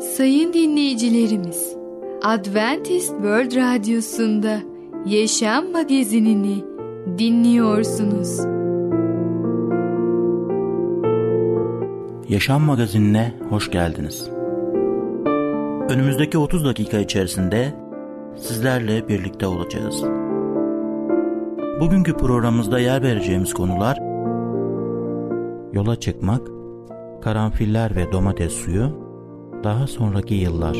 Sayın dinleyicilerimiz, Adventist World Radyosu'nda Yaşam Magazinini dinliyorsunuz. Yaşam Magazinine hoş geldiniz. Önümüzdeki 30 dakika içerisinde sizlerle birlikte olacağız. Bugünkü programımızda yer vereceğimiz konular yola çıkmak, karanfiller ve domates suyu, daha sonraki yıllar.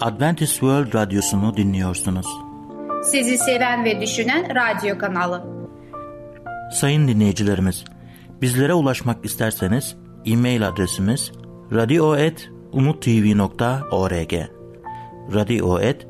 Adventist World Radyosu'nu dinliyorsunuz. Sizi seven ve düşünen radyo kanalı. Sayın dinleyicilerimiz, bizlere ulaşmak isterseniz e-mail adresimiz radio.umutv.org radio.umutv.org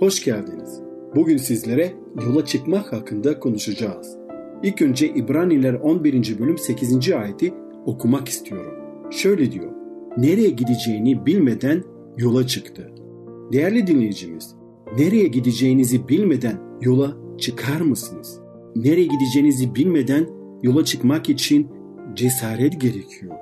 hoş geldiniz. Bugün sizlere yola çıkmak hakkında konuşacağız. İlk önce İbraniler 11. bölüm 8. ayeti okumak istiyorum. Şöyle diyor. Nereye gideceğini bilmeden yola çıktı. Değerli dinleyicimiz, nereye gideceğinizi bilmeden yola çıkar mısınız? Nereye gideceğinizi bilmeden yola çıkmak için cesaret gerekiyor.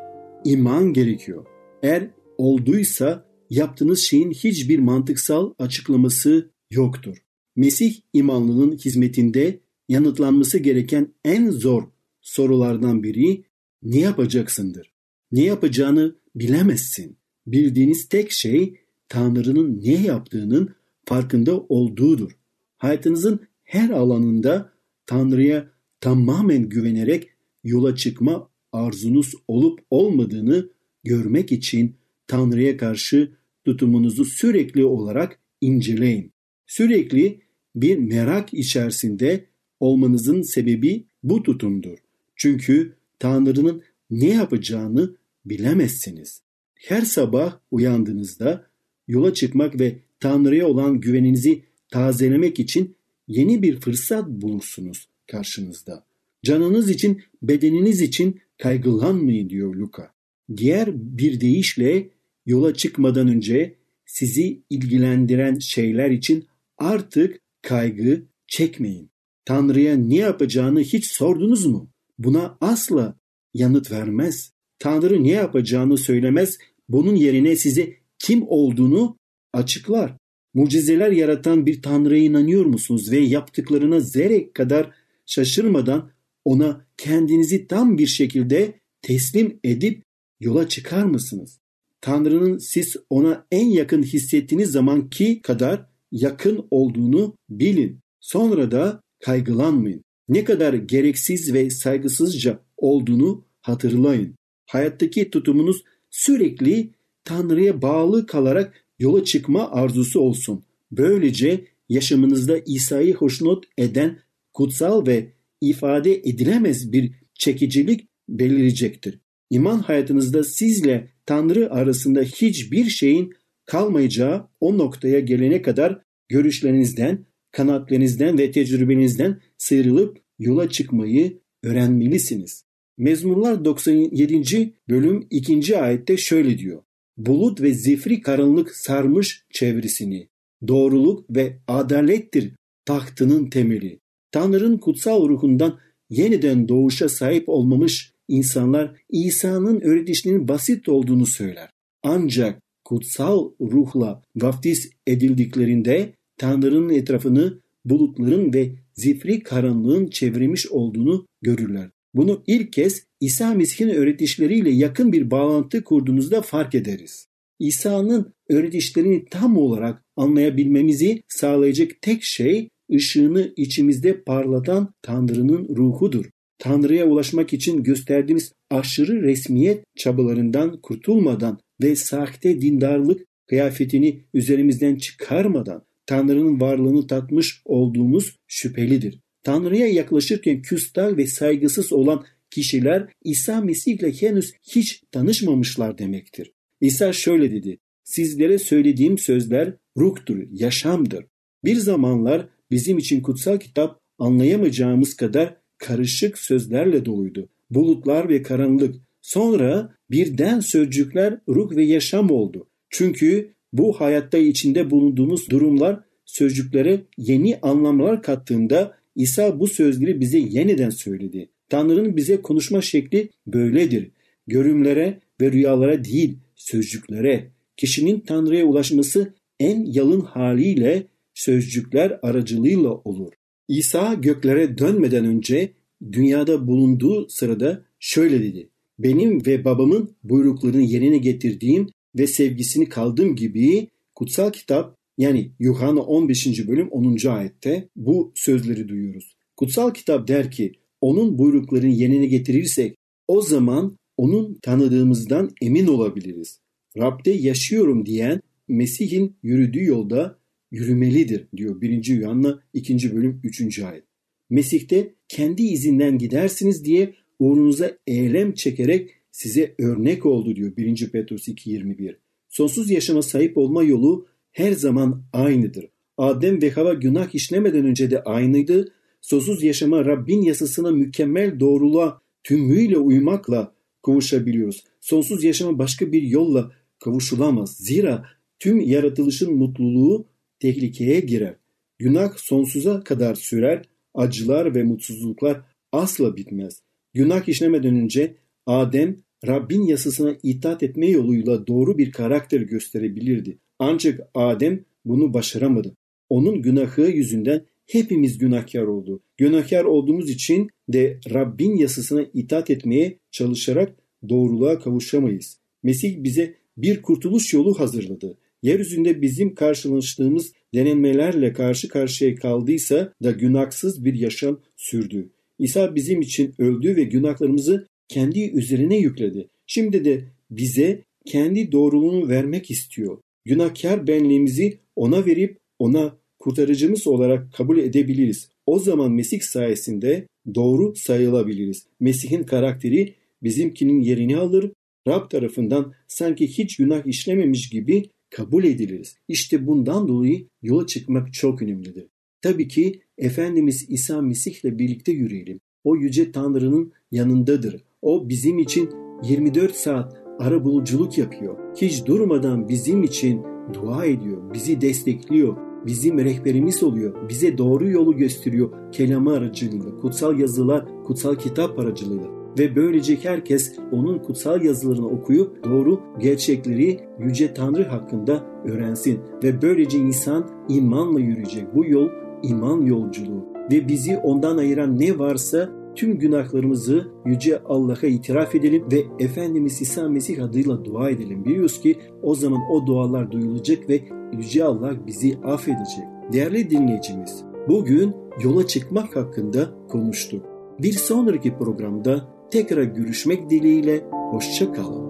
iman gerekiyor. Eğer olduysa yaptığınız şeyin hiçbir mantıksal açıklaması yoktur. Mesih imanlının hizmetinde yanıtlanması gereken en zor sorulardan biri ne yapacaksındır? Ne yapacağını bilemezsin. Bildiğiniz tek şey Tanrı'nın ne yaptığının farkında olduğudur. Hayatınızın her alanında Tanrı'ya tamamen güvenerek yola çıkma arzunuz olup olmadığını görmek için Tanrı'ya karşı tutumunuzu sürekli olarak inceleyin. Sürekli bir merak içerisinde olmanızın sebebi bu tutumdur. Çünkü Tanrı'nın ne yapacağını bilemezsiniz. Her sabah uyandığınızda yola çıkmak ve Tanrı'ya olan güveninizi tazelemek için yeni bir fırsat bulursunuz karşınızda. Canınız için, bedeniniz için kaygılanmayın diyor Luka. Diğer bir deyişle yola çıkmadan önce sizi ilgilendiren şeyler için artık kaygı çekmeyin. Tanrı'ya ne yapacağını hiç sordunuz mu? Buna asla yanıt vermez. Tanrı ne yapacağını söylemez. Bunun yerine size kim olduğunu açıklar. Mucizeler yaratan bir Tanrı'ya inanıyor musunuz ve yaptıklarına zerre kadar şaşırmadan ona kendinizi tam bir şekilde teslim edip yola çıkar mısınız? Tanrı'nın siz ona en yakın hissettiğiniz zamanki kadar yakın olduğunu bilin. Sonra da kaygılanmayın. Ne kadar gereksiz ve saygısızca olduğunu hatırlayın. Hayattaki tutumunuz sürekli Tanrı'ya bağlı kalarak yola çıkma arzusu olsun. Böylece yaşamınızda İsa'yı hoşnut eden kutsal ve ifade edilemez bir çekicilik belirecektir. İman hayatınızda sizle Tanrı arasında hiçbir şeyin kalmayacağı o noktaya gelene kadar görüşlerinizden, kanaatlerinizden ve tecrübenizden sıyrılıp yola çıkmayı öğrenmelisiniz. Mezmurlar 97. bölüm 2. ayette şöyle diyor. Bulut ve zifri karanlık sarmış çevresini. Doğruluk ve adalettir tahtının temeli. Tanrı'nın kutsal ruhundan yeniden doğuşa sahip olmamış insanlar İsa'nın öğretişinin basit olduğunu söyler. Ancak kutsal ruhla vaftiz edildiklerinde Tanrı'nın etrafını bulutların ve zifri karanlığın çevirmiş olduğunu görürler. Bunu ilk kez İsa Mesih'in öğretişleriyle yakın bir bağlantı kurduğunuzda fark ederiz. İsa'nın öğretişlerini tam olarak anlayabilmemizi sağlayacak tek şey ışığını içimizde parlatan Tanrı'nın ruhudur. Tanrı'ya ulaşmak için gösterdiğimiz aşırı resmiyet çabalarından kurtulmadan ve sahte dindarlık kıyafetini üzerimizden çıkarmadan Tanrı'nın varlığını tatmış olduğumuz şüphelidir. Tanrı'ya yaklaşırken küstah ve saygısız olan kişiler İsa Mesih ile henüz hiç tanışmamışlar demektir. İsa şöyle dedi. Sizlere söylediğim sözler ruhtur, yaşamdır. Bir zamanlar bizim için kutsal kitap anlayamayacağımız kadar karışık sözlerle doluydu. Bulutlar ve karanlık. Sonra birden sözcükler ruh ve yaşam oldu. Çünkü bu hayatta içinde bulunduğumuz durumlar sözcüklere yeni anlamlar kattığında İsa bu sözleri bize yeniden söyledi. Tanrı'nın bize konuşma şekli böyledir. Görümlere ve rüyalara değil, sözcüklere. Kişinin Tanrı'ya ulaşması en yalın haliyle sözcükler aracılığıyla olur. İsa göklere dönmeden önce dünyada bulunduğu sırada şöyle dedi. Benim ve babamın buyruklarını yerine getirdiğim ve sevgisini kaldığım gibi kutsal kitap yani Yuhanna 15. bölüm 10. ayette bu sözleri duyuyoruz. Kutsal kitap der ki onun buyruklarını yerine getirirsek o zaman onun tanıdığımızdan emin olabiliriz. Rab'de yaşıyorum diyen Mesih'in yürüdüğü yolda yürümelidir diyor 1. Yuhanna 2. bölüm 3. ayet. Mesih'te kendi izinden gidersiniz diye uğrunuza eylem çekerek size örnek oldu diyor 1. Petrus 2.21. Sonsuz yaşama sahip olma yolu her zaman aynıdır. Adem ve Hava günah işlemeden önce de aynıydı. Sonsuz yaşama Rabbin yasasına mükemmel doğruluğa tümüyle uymakla kavuşabiliyoruz. Sonsuz yaşama başka bir yolla kavuşulamaz. Zira tüm yaratılışın mutluluğu tehlikeye girer. Günah sonsuza kadar sürer, acılar ve mutsuzluklar asla bitmez. Günah işlemeden önce Adem Rabbin yasasına itaat etme yoluyla doğru bir karakter gösterebilirdi. Ancak Adem bunu başaramadı. Onun günahı yüzünden hepimiz günahkar oldu. Günahkar olduğumuz için de Rabbin yasasına itaat etmeye çalışarak doğruluğa kavuşamayız. Mesih bize bir kurtuluş yolu hazırladı. Yeryüzünde bizim karşılaştığımız denemelerle karşı karşıya kaldıysa da günahsız bir yaşam sürdü. İsa bizim için öldü ve günahlarımızı kendi üzerine yükledi. Şimdi de bize kendi doğruluğunu vermek istiyor. Günahkar benliğimizi ona verip ona kurtarıcımız olarak kabul edebiliriz. O zaman Mesih sayesinde doğru sayılabiliriz. Mesih'in karakteri bizimkinin yerini alır, Rab tarafından sanki hiç günah işlememiş gibi kabul ediliriz. İşte bundan dolayı yola çıkmak çok önemlidir. Tabii ki Efendimiz İsa Mesih ile birlikte yürüyelim. O yüce Tanrı'nın yanındadır. O bizim için 24 saat ara buluculuk yapıyor. Hiç durmadan bizim için dua ediyor, bizi destekliyor, bizim rehberimiz oluyor, bize doğru yolu gösteriyor kelamı aracılığıyla, kutsal yazılar, kutsal kitap aracılığıyla ve böylece herkes onun kutsal yazılarını okuyup doğru gerçekleri Yüce Tanrı hakkında öğrensin ve böylece insan imanla yürüyecek. Bu yol iman yolculuğu ve bizi ondan ayıran ne varsa tüm günahlarımızı Yüce Allah'a itiraf edelim ve Efendimiz İsa Mesih adıyla dua edelim. Biliyoruz ki o zaman o dualar duyulacak ve Yüce Allah bizi affedecek. Değerli dinleyicimiz, bugün yola çıkmak hakkında konuştuk. Bir sonraki programda tekrar görüşmek dileğiyle hoşça kalın.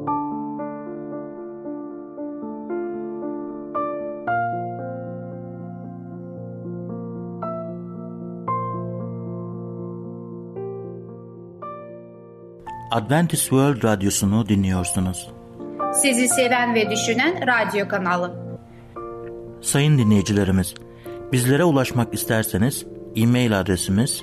Adventist World Radyosu'nu dinliyorsunuz. Sizi seven ve düşünen radyo kanalı. Sayın dinleyicilerimiz, bizlere ulaşmak isterseniz e-mail adresimiz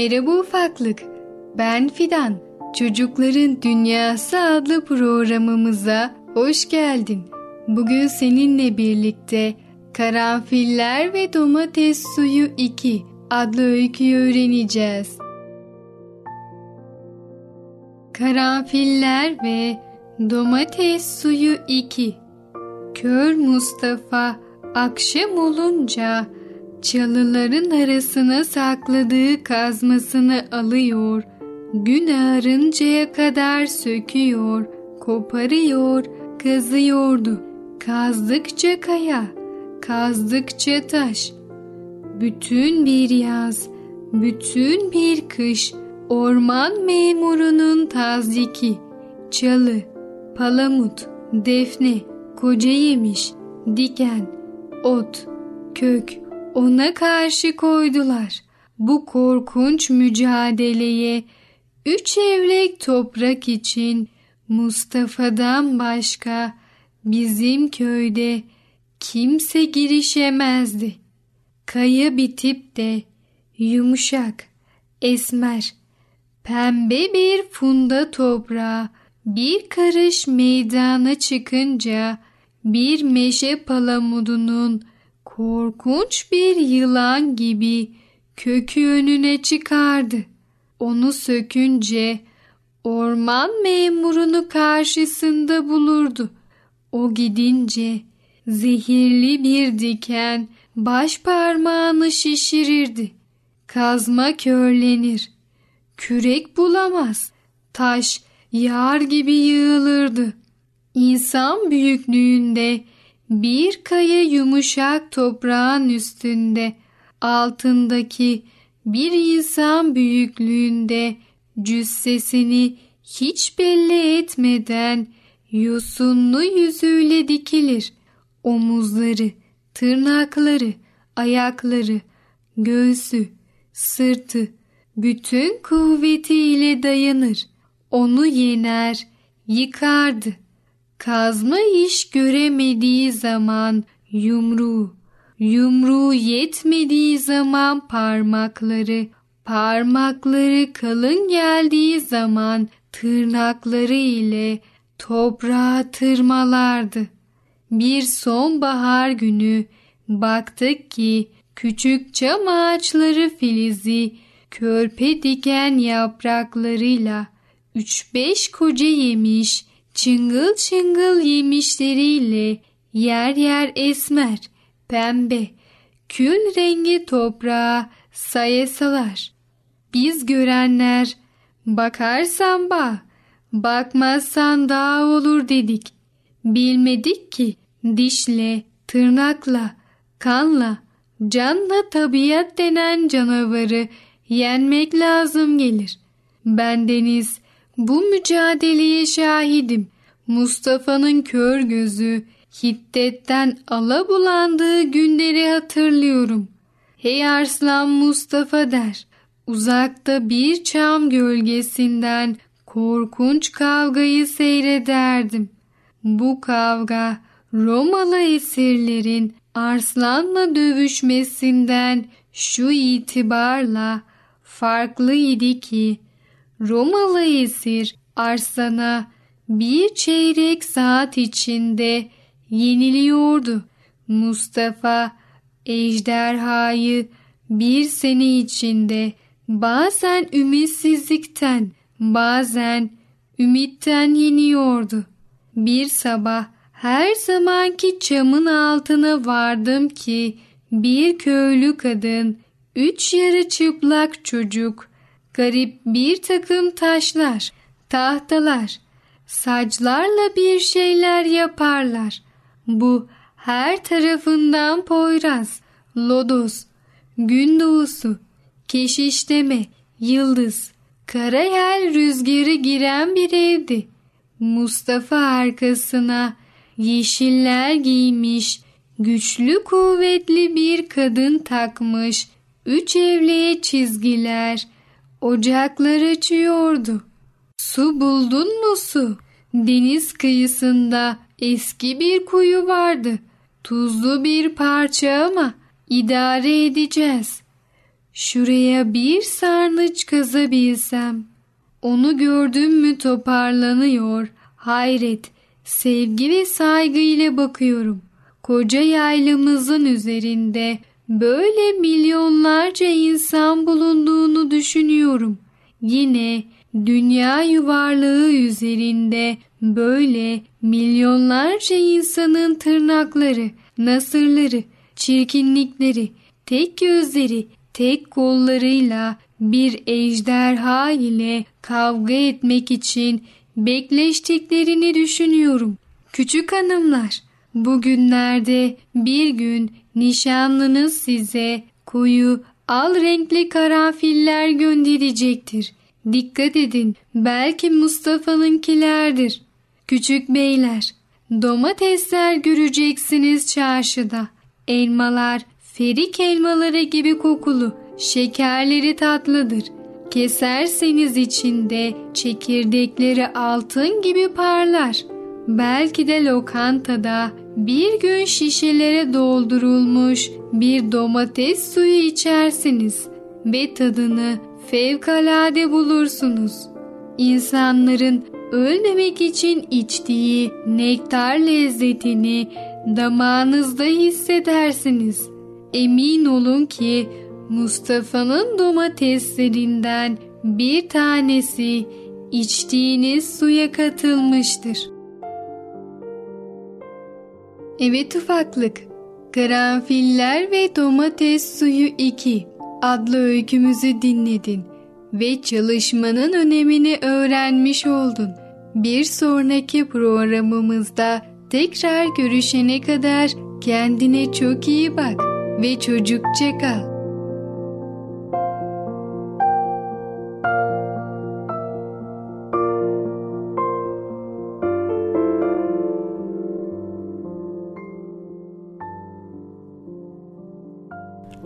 Merhaba ufaklık. Ben Fidan. Çocukların Dünyası adlı programımıza hoş geldin. Bugün seninle birlikte Karanfiller ve Domates Suyu 2 adlı öyküyü öğreneceğiz. Karanfiller ve Domates Suyu 2 Kör Mustafa akşam olunca çalıların arasına sakladığı kazmasını alıyor, gün ağarıncaya kadar söküyor, koparıyor, kazıyordu. Kazdıkça kaya, kazdıkça taş. Bütün bir yaz, bütün bir kış orman memurunun taziki, çalı, palamut, defne, koca yemiş, diken, ot, kök ona karşı koydular. Bu korkunç mücadeleye üç evlek toprak için Mustafa'dan başka bizim köyde kimse girişemezdi. Kaya bitip de yumuşak, esmer, pembe bir funda toprağa bir karış meydana çıkınca bir meşe palamudunun korkunç bir yılan gibi kökü önüne çıkardı. Onu sökünce orman memurunu karşısında bulurdu. O gidince zehirli bir diken baş parmağını şişirirdi. Kazma körlenir. Kürek bulamaz. Taş yağar gibi yığılırdı. İnsan büyüklüğünde bir kaya yumuşak toprağın üstünde altındaki bir insan büyüklüğünde cüssesini hiç belli etmeden yosunlu yüzüyle dikilir. Omuzları, tırnakları, ayakları, göğsü, sırtı bütün kuvvetiyle dayanır. Onu yener, yıkardı. Kazma iş göremediği zaman yumruğu, yumruğu yetmediği zaman parmakları, parmakları kalın geldiği zaman tırnakları ile toprağa tırmalardı. Bir sonbahar günü baktık ki küçük çam ağaçları filizi körpe diken yapraklarıyla üç beş koca yemiş çıngıl çıngıl yemişleriyle yer yer esmer, pembe, kül rengi toprağa sayesalar. Biz görenler bakarsan bak, bakmazsan daha olur dedik. Bilmedik ki dişle, tırnakla, kanla, canla tabiat denen canavarı yenmek lazım gelir. Bendeniz bu mücadeleye şahidim. Mustafa'nın kör gözü hiddetten ala bulandığı günleri hatırlıyorum. Hey Arslan Mustafa der. Uzakta bir çam gölgesinden korkunç kavgayı seyrederdim. Bu kavga Romalı esirlerin Arslan'la dövüşmesinden şu itibarla farklı idi ki Romalı esir Arslan'a bir çeyrek saat içinde yeniliyordu. Mustafa ejderhayı bir sene içinde bazen ümitsizlikten bazen ümitten yeniyordu. Bir sabah her zamanki çamın altına vardım ki bir köylü kadın, üç yarı çıplak çocuk, garip bir takım taşlar, tahtalar, saclarla bir şeyler yaparlar. Bu her tarafından poyraz, lodos, gün doğusu, keşişleme, yıldız, karayel rüzgarı giren bir evdi. Mustafa arkasına yeşiller giymiş, güçlü kuvvetli bir kadın takmış, üç evliye çizgiler, ocaklar açıyordu. Su buldun mu su? Deniz kıyısında eski bir kuyu vardı. Tuzlu bir parça ama idare edeceğiz. Şuraya bir sarnıç kazabilsem. Onu gördüm mü toparlanıyor. Hayret, sevgi ve saygıyla bakıyorum. Koca yaylamızın üzerinde böyle milyonlarca insan bulunduğunu düşünüyorum. Yine dünya yuvarlığı üzerinde böyle milyonlarca insanın tırnakları, nasırları, çirkinlikleri, tek gözleri, tek kollarıyla bir ejderha ile kavga etmek için bekleştiklerini düşünüyorum. Küçük hanımlar, bugünlerde bir gün nişanlınız size koyu al renkli karanfiller gönderecektir. Dikkat edin, belki Mustafa'nınkilerdir. Küçük beyler, domatesler göreceksiniz çarşıda. Elmalar, ferik elmaları gibi kokulu, şekerleri tatlıdır. Keserseniz içinde çekirdekleri altın gibi parlar. Belki de lokantada bir gün şişelere doldurulmuş bir domates suyu içersiniz ve tadını fevkalade bulursunuz. İnsanların ölmemek için içtiği nektar lezzetini damağınızda hissedersiniz. Emin olun ki Mustafa'nın domateslerinden bir tanesi içtiğiniz suya katılmıştır. Evet ufaklık, Karanfiller ve Domates Suyu 2 adlı öykümüzü dinledin ve çalışmanın önemini öğrenmiş oldun. Bir sonraki programımızda tekrar görüşene kadar kendine çok iyi bak ve çocukça kal.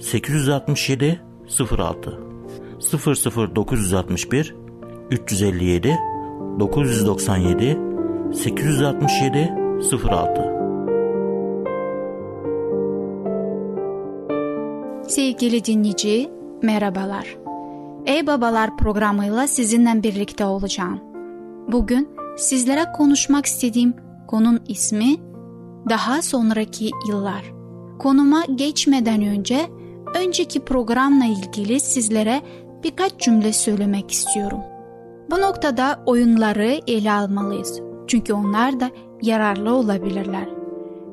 867 06 00961 357 997 867 06 Sevgili dinleyici, merhabalar. Ey Babalar programıyla sizinle birlikte olacağım. Bugün sizlere konuşmak istediğim konun ismi Daha Sonraki Yıllar. Konuma geçmeden önce önceki programla ilgili sizlere birkaç cümle söylemek istiyorum. Bu noktada oyunları ele almalıyız. Çünkü onlar da yararlı olabilirler.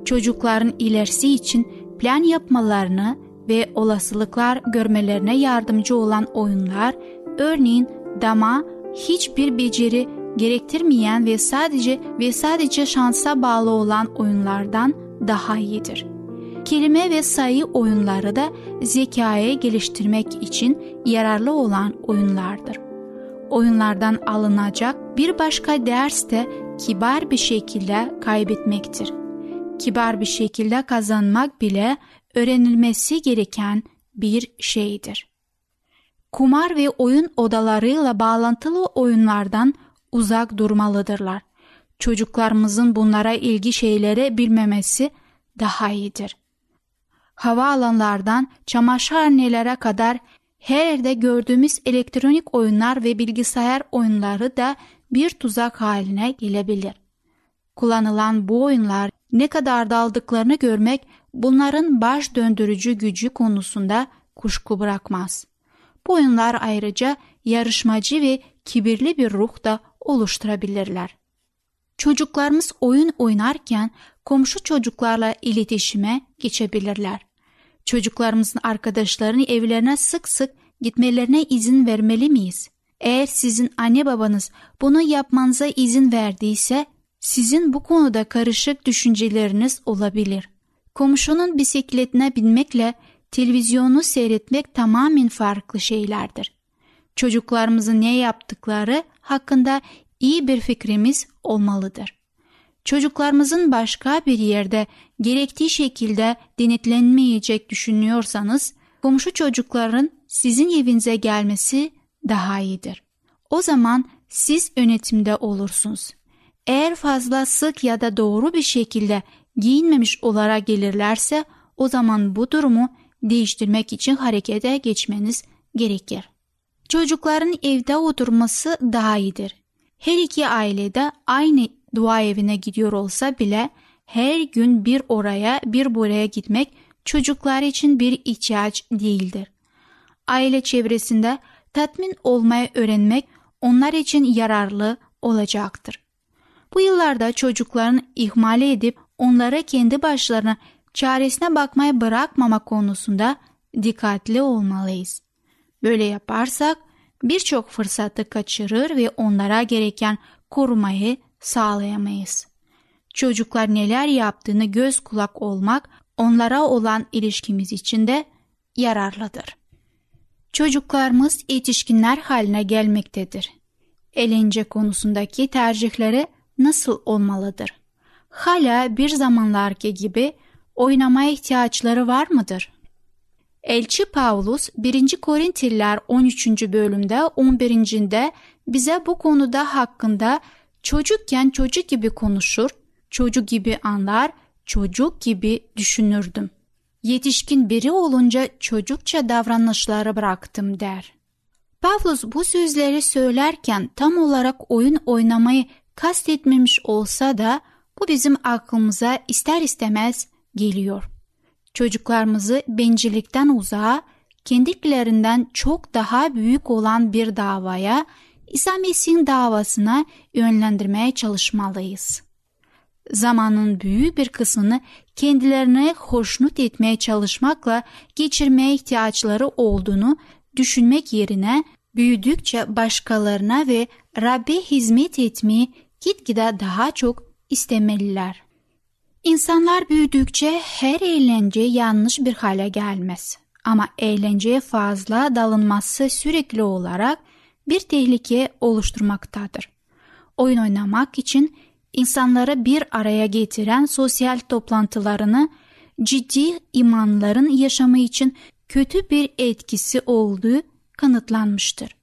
Çocukların ilerisi için plan yapmalarını ve olasılıklar görmelerine yardımcı olan oyunlar, örneğin dama hiçbir beceri gerektirmeyen ve sadece ve sadece şansa bağlı olan oyunlardan daha iyidir kelime ve sayı oyunları da zekayı geliştirmek için yararlı olan oyunlardır. Oyunlardan alınacak bir başka ders de kibar bir şekilde kaybetmektir. Kibar bir şekilde kazanmak bile öğrenilmesi gereken bir şeydir. Kumar ve oyun odalarıyla bağlantılı oyunlardan uzak durmalıdırlar. Çocuklarımızın bunlara ilgi şeylere bilmemesi daha iyidir havaalanlardan çamaşırhanelere kadar her yerde gördüğümüz elektronik oyunlar ve bilgisayar oyunları da bir tuzak haline gelebilir. Kullanılan bu oyunlar ne kadar daldıklarını görmek bunların baş döndürücü gücü konusunda kuşku bırakmaz. Bu oyunlar ayrıca yarışmacı ve kibirli bir ruh da oluşturabilirler. Çocuklarımız oyun oynarken komşu çocuklarla iletişime geçebilirler. Çocuklarımızın arkadaşlarını evlerine sık sık gitmelerine izin vermeli miyiz? Eğer sizin anne babanız bunu yapmanıza izin verdiyse sizin bu konuda karışık düşünceleriniz olabilir. Komşunun bisikletine binmekle televizyonu seyretmek tamamen farklı şeylerdir. Çocuklarımızın ne yaptıkları hakkında iyi bir fikrimiz olmalıdır. Çocuklarımızın başka bir yerde gerektiği şekilde denetlenmeyecek düşünüyorsanız, komşu çocukların sizin evinize gelmesi daha iyidir. O zaman siz yönetimde olursunuz. Eğer fazla sık ya da doğru bir şekilde giyinmemiş olarak gelirlerse o zaman bu durumu değiştirmek için harekete geçmeniz gerekir. Çocukların evde oturması daha iyidir. Her iki ailede aynı dua evine gidiyor olsa bile her gün bir oraya bir buraya gitmek çocuklar için bir ihtiyaç değildir. Aile çevresinde tatmin olmayı öğrenmek onlar için yararlı olacaktır. Bu yıllarda çocukların ihmal edip onlara kendi başlarına çaresine bakmaya bırakmama konusunda dikkatli olmalıyız. Böyle yaparsak birçok fırsatı kaçırır ve onlara gereken korumayı sağlayamayız. Çocuklar neler yaptığını göz kulak olmak onlara olan ilişkimiz için de yararlıdır. Çocuklarımız yetişkinler haline gelmektedir. Eğlence konusundaki tercihleri nasıl olmalıdır? Hala bir zamanlarki gibi oynamaya ihtiyaçları var mıdır? Elçi Pavlus 1. Korintliler 13. bölümde 11. bize bu konuda hakkında çocukken çocuk gibi konuşur, çocuk gibi anlar, çocuk gibi düşünürdüm. Yetişkin biri olunca çocukça davranışları bıraktım der. Pavlus bu sözleri söylerken tam olarak oyun oynamayı kastetmemiş olsa da bu bizim aklımıza ister istemez geliyor. Çocuklarımızı bencillikten uzağa, kendilerinden çok daha büyük olan bir davaya, İsa Mesih'in davasına yönlendirmeye çalışmalıyız. Zamanın büyük bir kısmını kendilerine hoşnut etmeye çalışmakla geçirmeye ihtiyaçları olduğunu düşünmek yerine büyüdükçe başkalarına ve Rabbe hizmet etmeyi gitgide daha çok istemeliler. İnsanlar büyüdükçe her eğlence yanlış bir hale gelmez. Ama eğlenceye fazla dalınması sürekli olarak bir tehlike oluşturmaktadır. Oyun oynamak için insanları bir araya getiren sosyal toplantılarını ciddi imanların yaşamı için kötü bir etkisi olduğu kanıtlanmıştır.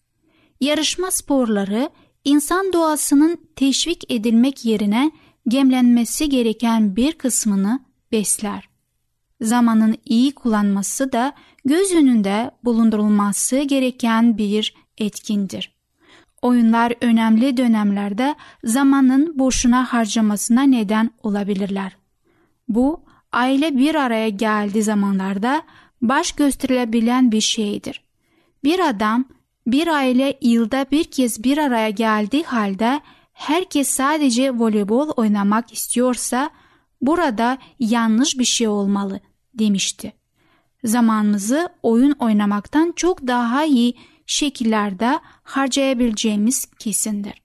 Yarışma sporları insan doğasının teşvik edilmek yerine gemlenmesi gereken bir kısmını besler. Zamanın iyi kullanması da göz önünde bulundurulması gereken bir etkindir. Oyunlar önemli dönemlerde zamanın boşuna harcamasına neden olabilirler. Bu aile bir araya geldiği zamanlarda baş gösterilebilen bir şeydir. Bir adam bir aile yılda bir kez bir araya geldiği halde herkes sadece voleybol oynamak istiyorsa burada yanlış bir şey olmalı demişti. Zamanımızı oyun oynamaktan çok daha iyi şekillerde harcayabileceğimiz kesindir.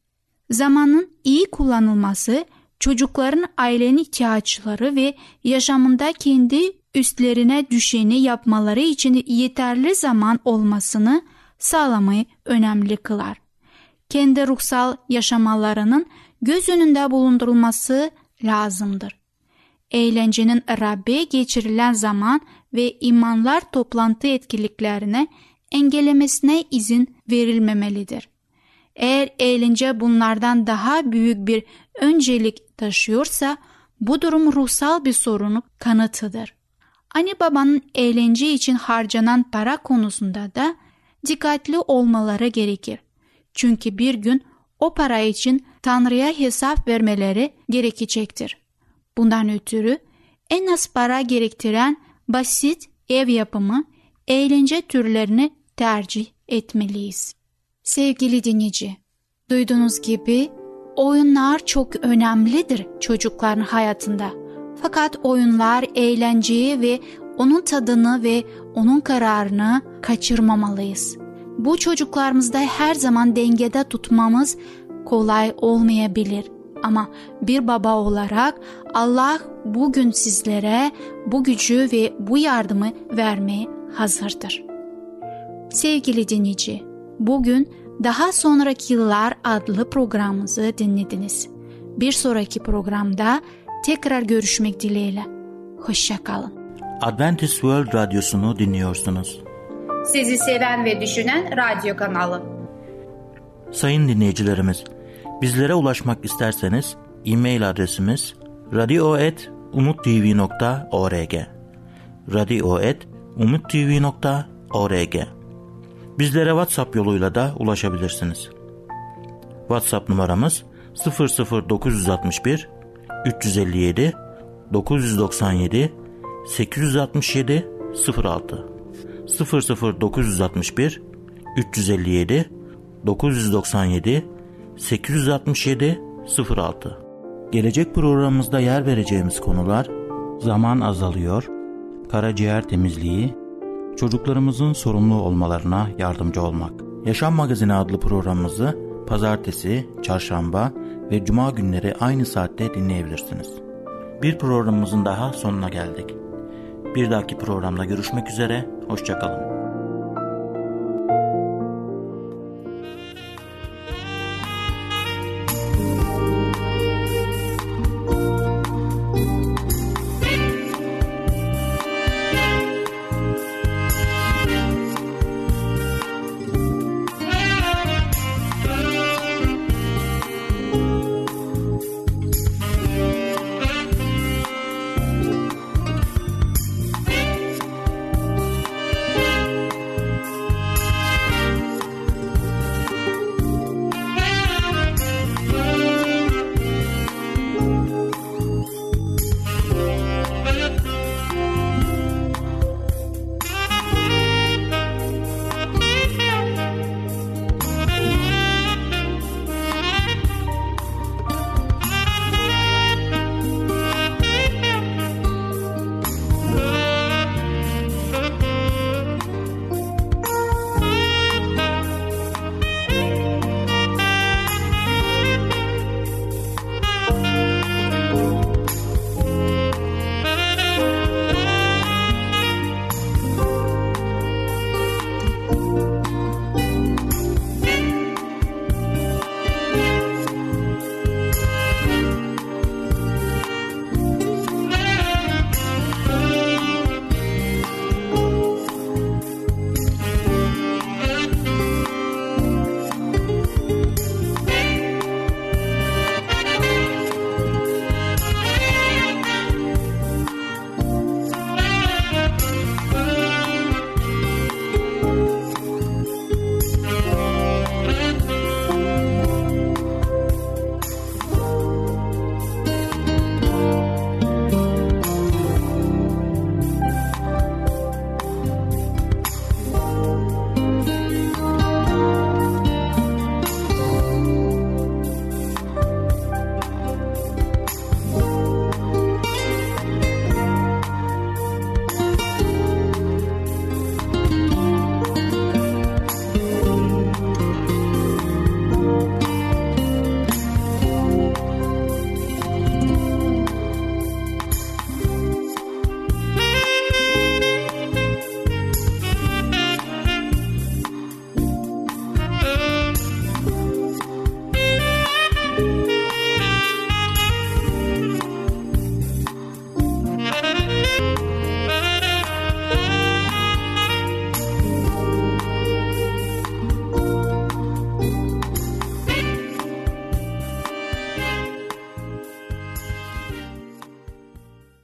Zamanın iyi kullanılması çocukların ailenin ihtiyaçları ve yaşamında kendi üstlerine düşeni yapmaları için yeterli zaman olmasını sağlamayı önemli kılar. Kendi ruhsal yaşamalarının göz önünde bulundurulması lazımdır. Eğlencenin Rabbe geçirilen zaman ve imanlar toplantı etkinliklerine engellemesine izin verilmemelidir. Eğer eğlence bunlardan daha büyük bir öncelik taşıyorsa bu durum ruhsal bir sorunu kanıtıdır. Anne babanın eğlence için harcanan para konusunda da dikkatli olmaları gerekir. Çünkü bir gün o para için Tanrı'ya hesap vermeleri gerekecektir. Bundan ötürü en az para gerektiren basit ev yapımı, eğlence türlerini tercih etmeliyiz. Sevgili dinleyici, duyduğunuz gibi oyunlar çok önemlidir çocukların hayatında. Fakat oyunlar eğlenceyi ve onun tadını ve onun kararını kaçırmamalıyız. Bu çocuklarımızda her zaman dengede tutmamız kolay olmayabilir. Ama bir baba olarak Allah bugün sizlere bu gücü ve bu yardımı vermeye hazırdır. Sevgili dinleyici, bugün daha sonraki yıllar adlı programımızı dinlediniz. Bir sonraki programda tekrar görüşmek dileğiyle. Hoşçakalın. Adventist World Radyosu'nu dinliyorsunuz. Sizi seven ve düşünen radyo kanalı. Sayın dinleyicilerimiz, bizlere ulaşmak isterseniz e-mail adresimiz radio.umutv.org radio.umutv.org Bizlere WhatsApp yoluyla da ulaşabilirsiniz. WhatsApp numaramız 00961 357 997 867 06 00961 357 997 867 06 Gelecek programımızda yer vereceğimiz konular zaman azalıyor, karaciğer temizliği, çocuklarımızın sorumlu olmalarına yardımcı olmak. Yaşam Magazini adlı programımızı pazartesi, çarşamba ve cuma günleri aynı saatte dinleyebilirsiniz. Bir programımızın daha sonuna geldik. Bir dahaki programda görüşmek üzere, hoşçakalın.